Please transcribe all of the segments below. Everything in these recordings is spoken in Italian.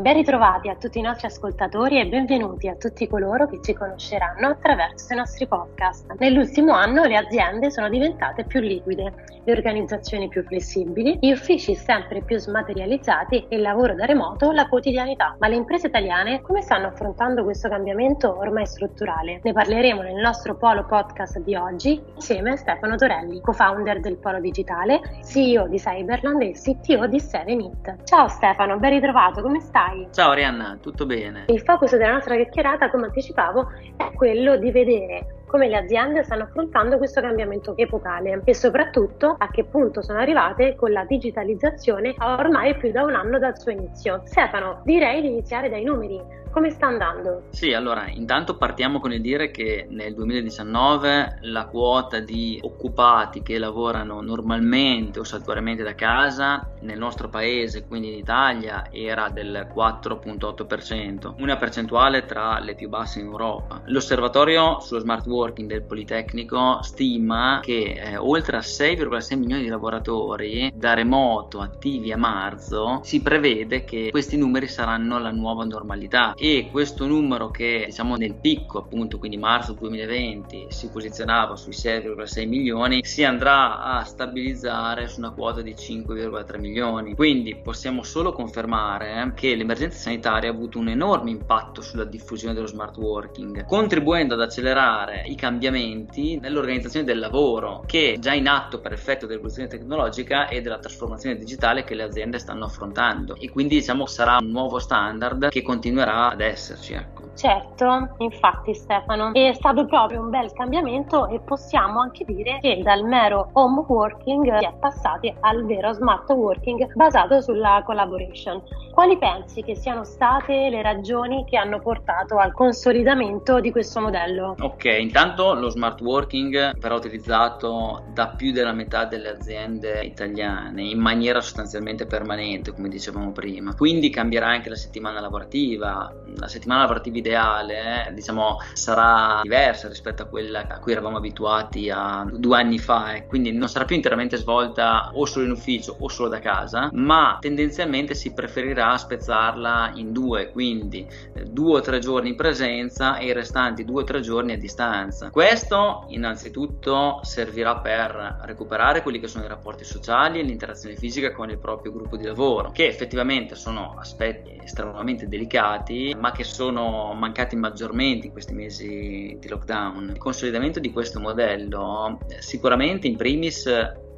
Ben ritrovati a tutti i nostri ascoltatori e benvenuti a tutti coloro che ci conosceranno attraverso i nostri podcast. Nell'ultimo anno le aziende sono diventate più liquide, le organizzazioni più flessibili, gli uffici sempre più smaterializzati e il lavoro da remoto la quotidianità. Ma le imprese italiane come stanno affrontando questo cambiamento ormai strutturale? Ne parleremo nel nostro Polo Podcast di oggi insieme a Stefano Torelli, co-founder del Polo Digitale, CEO di Cyberland e CTO di 7it. Ciao Stefano, ben ritrovato, come stai? Ciao Arianna, tutto bene? Il focus della nostra chiacchierata, come anticipavo, è quello di vedere come le aziende stanno affrontando questo cambiamento epocale e soprattutto a che punto sono arrivate con la digitalizzazione ormai più da un anno dal suo inizio. Stefano, direi di iniziare dai numeri. Come sta andando? Sì, allora, intanto partiamo con il dire che nel 2019 la quota di occupati che lavorano normalmente o saltuariamente da casa nel nostro paese, quindi in Italia, era del 4.8%, una percentuale tra le più basse in Europa. L'osservatorio sullo smart working del Politecnico stima che eh, oltre a 6,6 milioni di lavoratori da remoto attivi a marzo si prevede che questi numeri saranno la nuova normalità. E questo numero che diciamo nel picco appunto quindi marzo 2020 si posizionava sui 6,6 milioni si andrà a stabilizzare su una quota di 5,3 milioni. Quindi possiamo solo confermare che l'emergenza sanitaria ha avuto un enorme impatto sulla diffusione dello smart working contribuendo ad accelerare i cambiamenti nell'organizzazione del lavoro che è già in atto per effetto dell'evoluzione tecnologica e della trasformazione digitale che le aziende stanno affrontando e quindi diciamo sarà un nuovo standard che continuerà ad esserci ecco. Certo, infatti Stefano, è stato proprio un bel cambiamento e possiamo anche dire che dal mero home working si è passati al vero smart working basato sulla collaboration. Quali pensi che siano state le ragioni che hanno portato al consolidamento di questo modello? Ok, intanto lo smart working verrà utilizzato da più della metà delle aziende italiane in maniera sostanzialmente permanente, come dicevamo prima. Quindi cambierà anche la settimana lavorativa. La settimana lavorativa ideale, eh, diciamo, sarà diversa rispetto a quella a cui eravamo abituati a due anni fa, eh. quindi non sarà più interamente svolta o solo in ufficio o solo da casa, ma tendenzialmente si preferirà spezzarla in due, quindi eh, due o tre giorni in presenza e i restanti due o tre giorni a distanza. Questo innanzitutto servirà per recuperare quelli che sono i rapporti sociali e l'interazione fisica con il proprio gruppo di lavoro, che effettivamente sono aspetti estremamente delicati, ma che sono mancati maggiormente in questi mesi di lockdown. Il consolidamento di questo modello sicuramente in primis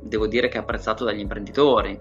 devo dire che è apprezzato dagli imprenditori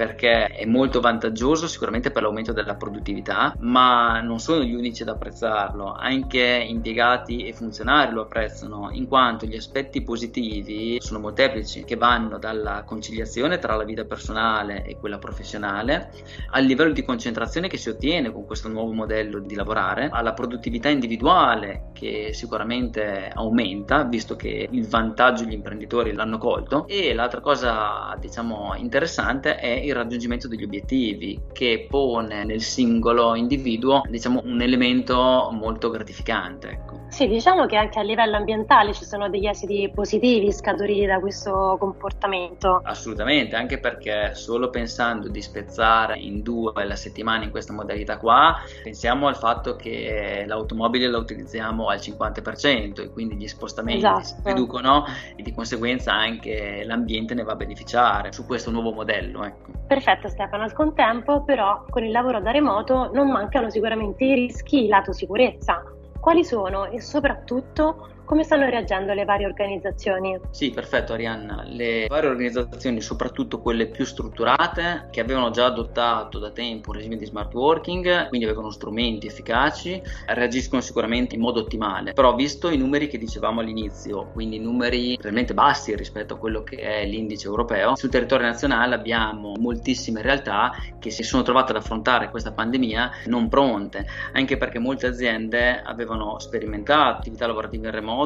perché è molto vantaggioso sicuramente per l'aumento della produttività, ma non sono gli unici ad apprezzarlo, anche impiegati e funzionari lo apprezzano, in quanto gli aspetti positivi sono molteplici, che vanno dalla conciliazione tra la vita personale e quella professionale, al livello di concentrazione che si ottiene con questo nuovo modello di lavorare, alla produttività individuale che sicuramente aumenta, visto che il vantaggio gli imprenditori l'hanno colto, e l'altra cosa diciamo interessante è il il raggiungimento degli obiettivi che pone nel singolo individuo diciamo un elemento molto gratificante ecco. Sì, diciamo che anche a livello ambientale ci sono degli esiti positivi scaturiti da questo comportamento. Assolutamente, anche perché solo pensando di spezzare in due la settimana in questa modalità qua, pensiamo al fatto che l'automobile la utilizziamo al 50% e quindi gli spostamenti esatto. si riducono e di conseguenza anche l'ambiente ne va a beneficiare su questo nuovo modello. Ecco. Perfetto Stefano, al contempo però con il lavoro da remoto non mancano sicuramente i rischi lato sicurezza. Quali sono? E soprattutto come stanno reagendo le varie organizzazioni? Sì, perfetto Arianna. Le varie organizzazioni, soprattutto quelle più strutturate, che avevano già adottato da tempo un regime di smart working, quindi avevano strumenti efficaci, reagiscono sicuramente in modo ottimale. Però visto i numeri che dicevamo all'inizio, quindi numeri realmente bassi rispetto a quello che è l'indice europeo, sul territorio nazionale abbiamo moltissime realtà che si sono trovate ad affrontare questa pandemia non pronte, anche perché molte aziende avevano sperimentato attività lavorative in remoto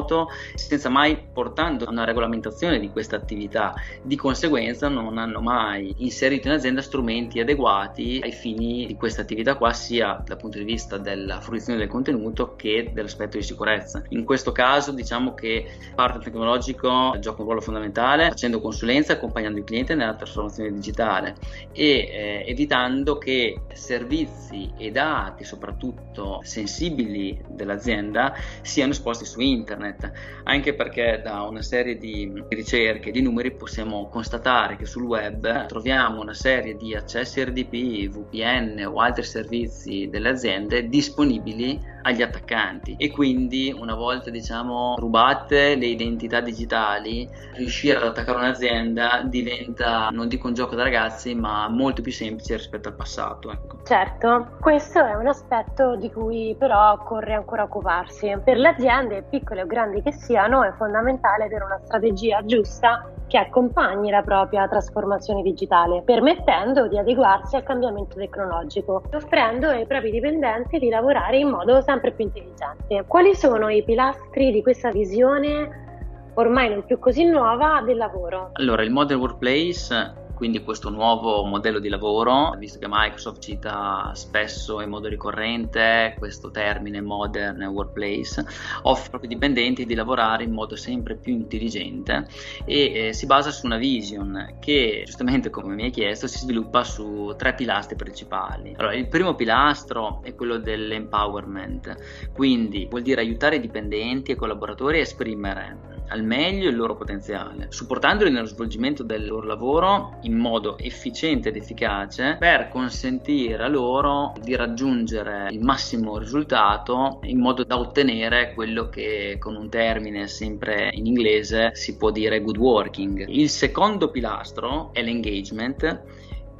senza mai portando a una regolamentazione di questa attività. Di conseguenza non hanno mai inserito in azienda strumenti adeguati ai fini di questa attività qua, sia dal punto di vista della fruizione del contenuto che dell'aspetto di sicurezza. In questo caso diciamo che il partner tecnologico gioca un ruolo fondamentale facendo consulenza accompagnando il cliente nella trasformazione digitale e eh, evitando che servizi e dati soprattutto sensibili dell'azienda siano esposti su internet anche perché da una serie di ricerche di numeri possiamo constatare che sul web troviamo una serie di accessi RDP, VPN o altri servizi delle aziende disponibili agli attaccanti e quindi una volta diciamo rubate le identità digitali riuscire ad attaccare un'azienda diventa non dico un gioco da ragazzi ma molto più semplice rispetto al passato ecco. certo questo è un aspetto di cui però occorre ancora occuparsi per le aziende piccole o grandi che siano è fondamentale avere una strategia giusta che accompagni la propria trasformazione digitale, permettendo di adeguarsi al cambiamento tecnologico, offrendo ai propri dipendenti di lavorare in modo sempre più intelligente. Quali sono i pilastri di questa visione ormai non più così nuova del lavoro? Allora, il Modern Workplace quindi questo nuovo modello di lavoro, visto che Microsoft cita spesso in modo ricorrente questo termine modern workplace, offre ai dipendenti di lavorare in modo sempre più intelligente e eh, si basa su una vision che giustamente come mi hai chiesto si sviluppa su tre pilastri principali. Allora, il primo pilastro è quello dell'empowerment, quindi vuol dire aiutare i dipendenti e i collaboratori a esprimere al meglio il loro potenziale, supportandoli nello svolgimento del loro lavoro in modo efficiente ed efficace per consentire a loro di raggiungere il massimo risultato in modo da ottenere quello che con un termine sempre in inglese si può dire good working. Il secondo pilastro è l'engagement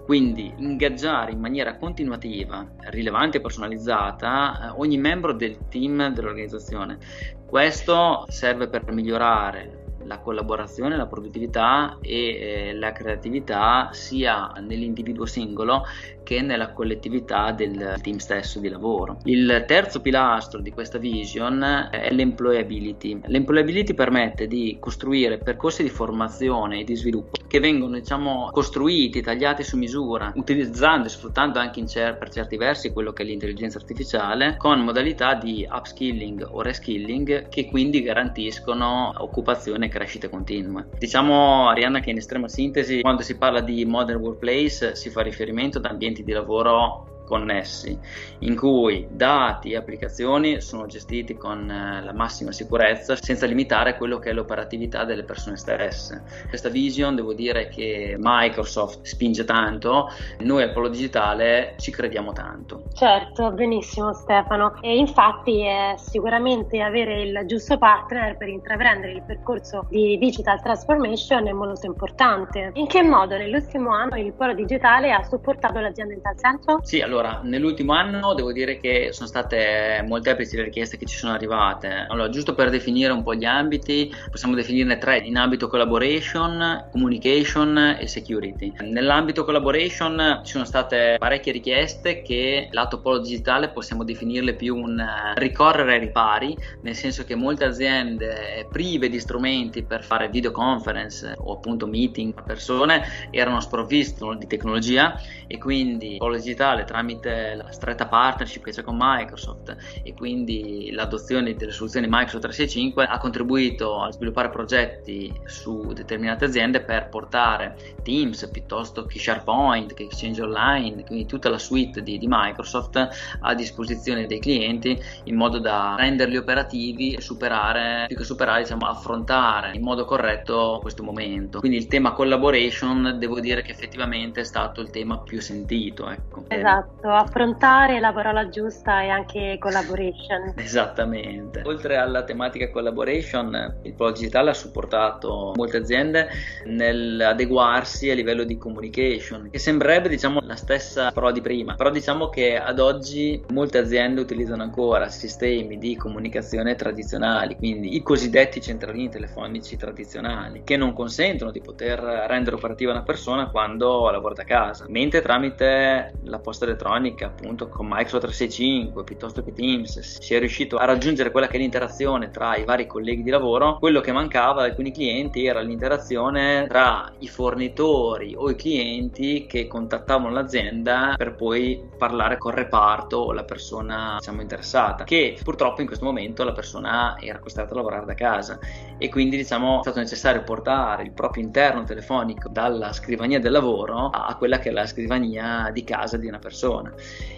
quindi ingaggiare in maniera continuativa, rilevante e personalizzata eh, ogni membro del team dell'organizzazione. Questo serve per migliorare la collaborazione, la produttività e eh, la creatività sia nell'individuo singolo che nella collettività del team stesso di lavoro. Il terzo pilastro di questa vision è l'employability. L'employability permette di costruire percorsi di formazione e di sviluppo che vengono diciamo costruiti, tagliati su misura, utilizzando e sfruttando anche cer- per certi versi quello che è l'intelligenza artificiale con modalità di upskilling o reskilling che quindi garantiscono occupazione e crescita continua. Diciamo Arianna che in estrema sintesi quando si parla di modern workplace si fa riferimento ad ambienti di lavoro connessi, in cui dati e applicazioni sono gestiti con eh, la massima sicurezza senza limitare quello che è l'operatività delle persone stesse. Questa vision devo dire che Microsoft spinge tanto, noi al Polo Digitale ci crediamo tanto. Certo, benissimo Stefano. E infatti è sicuramente avere il giusto partner per intraprendere il percorso di digital transformation è molto importante. In che modo nell'ultimo anno il Polo Digitale ha supportato l'azienda in tal senso? Sì, allora allora, nell'ultimo anno devo dire che sono state molteplici le richieste che ci sono arrivate. Allora, giusto per definire un po' gli ambiti, possiamo definirne tre in ambito collaboration, communication e security. Nell'ambito collaboration ci sono state parecchie richieste che lato polo digitale possiamo definirle più un ricorrere ai ripari, nel senso che molte aziende prive di strumenti per fare videoconference o appunto meeting a persone erano sprovviste di tecnologia e quindi polo digitale tramite tramite la stretta partnership che c'è con Microsoft e quindi l'adozione delle soluzioni Microsoft 365 ha contribuito a sviluppare progetti su determinate aziende per portare Teams piuttosto che SharePoint, che Exchange Online, quindi tutta la suite di, di Microsoft a disposizione dei clienti in modo da renderli operativi e superare, più che superare, diciamo, affrontare in modo corretto questo momento. Quindi il tema collaboration devo dire che effettivamente è stato il tema più sentito. Ecco. Esatto affrontare la parola giusta e anche collaboration. Esattamente. Oltre alla tematica collaboration, il Polo Digitale ha supportato molte aziende nell'adeguarsi a livello di communication, che sembrerebbe diciamo la stessa parola di prima, però diciamo che ad oggi molte aziende utilizzano ancora sistemi di comunicazione tradizionali, quindi i cosiddetti centralini telefonici tradizionali, che non consentono di poter rendere operativa una persona quando lavora da casa, mentre tramite la posta elettronica, appunto con Microsoft 365 piuttosto che Teams, si è riuscito a raggiungere quella che è l'interazione tra i vari colleghi di lavoro, quello che mancava ad alcuni clienti era l'interazione tra i fornitori o i clienti che contattavano l'azienda per poi parlare col reparto o la persona diciamo interessata, che purtroppo in questo momento la persona era costretta a lavorare da casa. E quindi diciamo è stato necessario portare il proprio interno telefonico dalla scrivania del lavoro a quella che è la scrivania di casa di una persona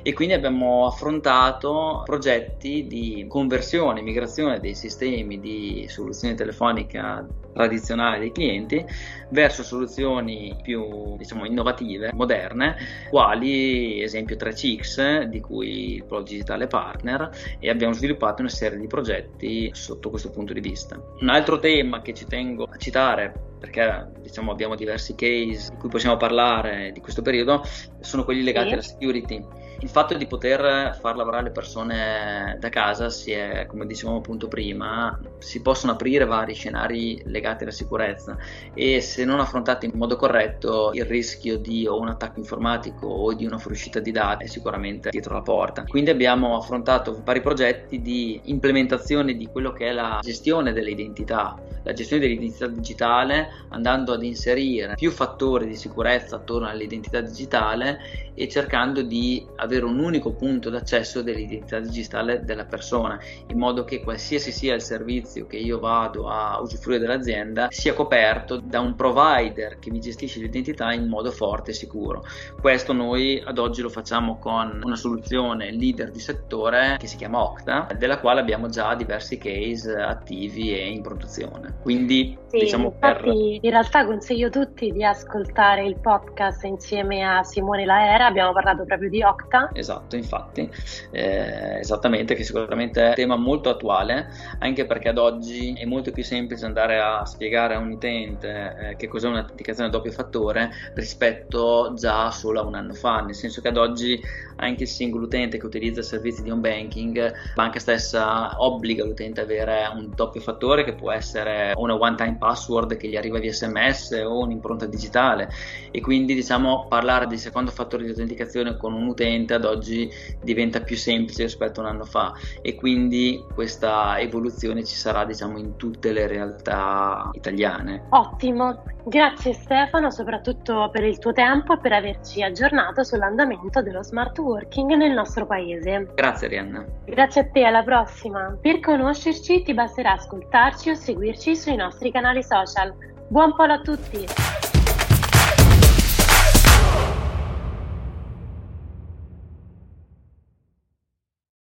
e quindi abbiamo affrontato progetti di conversione, migrazione dei sistemi di soluzione telefonica tradizionali dei clienti verso soluzioni più diciamo innovative, moderne, quali esempio 3CX di cui Pro Digitale Partner e abbiamo sviluppato una serie di progetti sotto questo punto di vista. Un altro tema che ci tengo a citare perché diciamo abbiamo diversi case di cui possiamo parlare di questo periodo sono quelli legati sì. alla security il fatto di poter far lavorare le persone da casa si è, come dicevamo appunto prima, si possono aprire vari scenari legati alla sicurezza e se non affrontati in modo corretto il rischio di o un attacco informatico o di una fuoriuscita di dati è sicuramente dietro la porta. Quindi abbiamo affrontato vari progetti di implementazione di quello che è la gestione delle identità, la gestione dell'identità digitale andando ad inserire più fattori di sicurezza attorno all'identità digitale e cercando di avere un unico punto d'accesso dell'identità digitale della persona, in modo che qualsiasi sia il servizio che io vado a usufruire dell'azienda sia coperto da un provider che mi gestisce l'identità in modo forte e sicuro. Questo noi ad oggi lo facciamo con una soluzione leader di settore che si chiama Octa, della quale abbiamo già diversi case attivi e in produzione. Quindi sì, diciamo infatti per... in realtà consiglio tutti di ascoltare il podcast insieme a Simone Laera abbiamo parlato proprio di Octa. Esatto, infatti, eh, esattamente, che sicuramente è un tema molto attuale, anche perché ad oggi è molto più semplice andare a spiegare a un utente eh, che cos'è un'authenticazione a doppio fattore rispetto già solo a un anno fa, nel senso che ad oggi anche il singolo utente che utilizza servizi di home banking, la banca stessa obbliga l'utente ad avere un doppio fattore che può essere una one time password che gli arriva via sms o un'impronta digitale. E quindi diciamo parlare di secondo fattore di autenticazione con un utente ad oggi diventa più semplice rispetto a un anno fa e quindi questa evoluzione ci sarà diciamo in tutte le realtà italiane. Ottimo, grazie Stefano soprattutto per il tuo tempo e per averci aggiornato sull'andamento dello smart working nel nostro paese. Grazie Rianna. Grazie a te, alla prossima. Per conoscerci ti basterà ascoltarci o seguirci sui nostri canali social. Buon polo a tutti!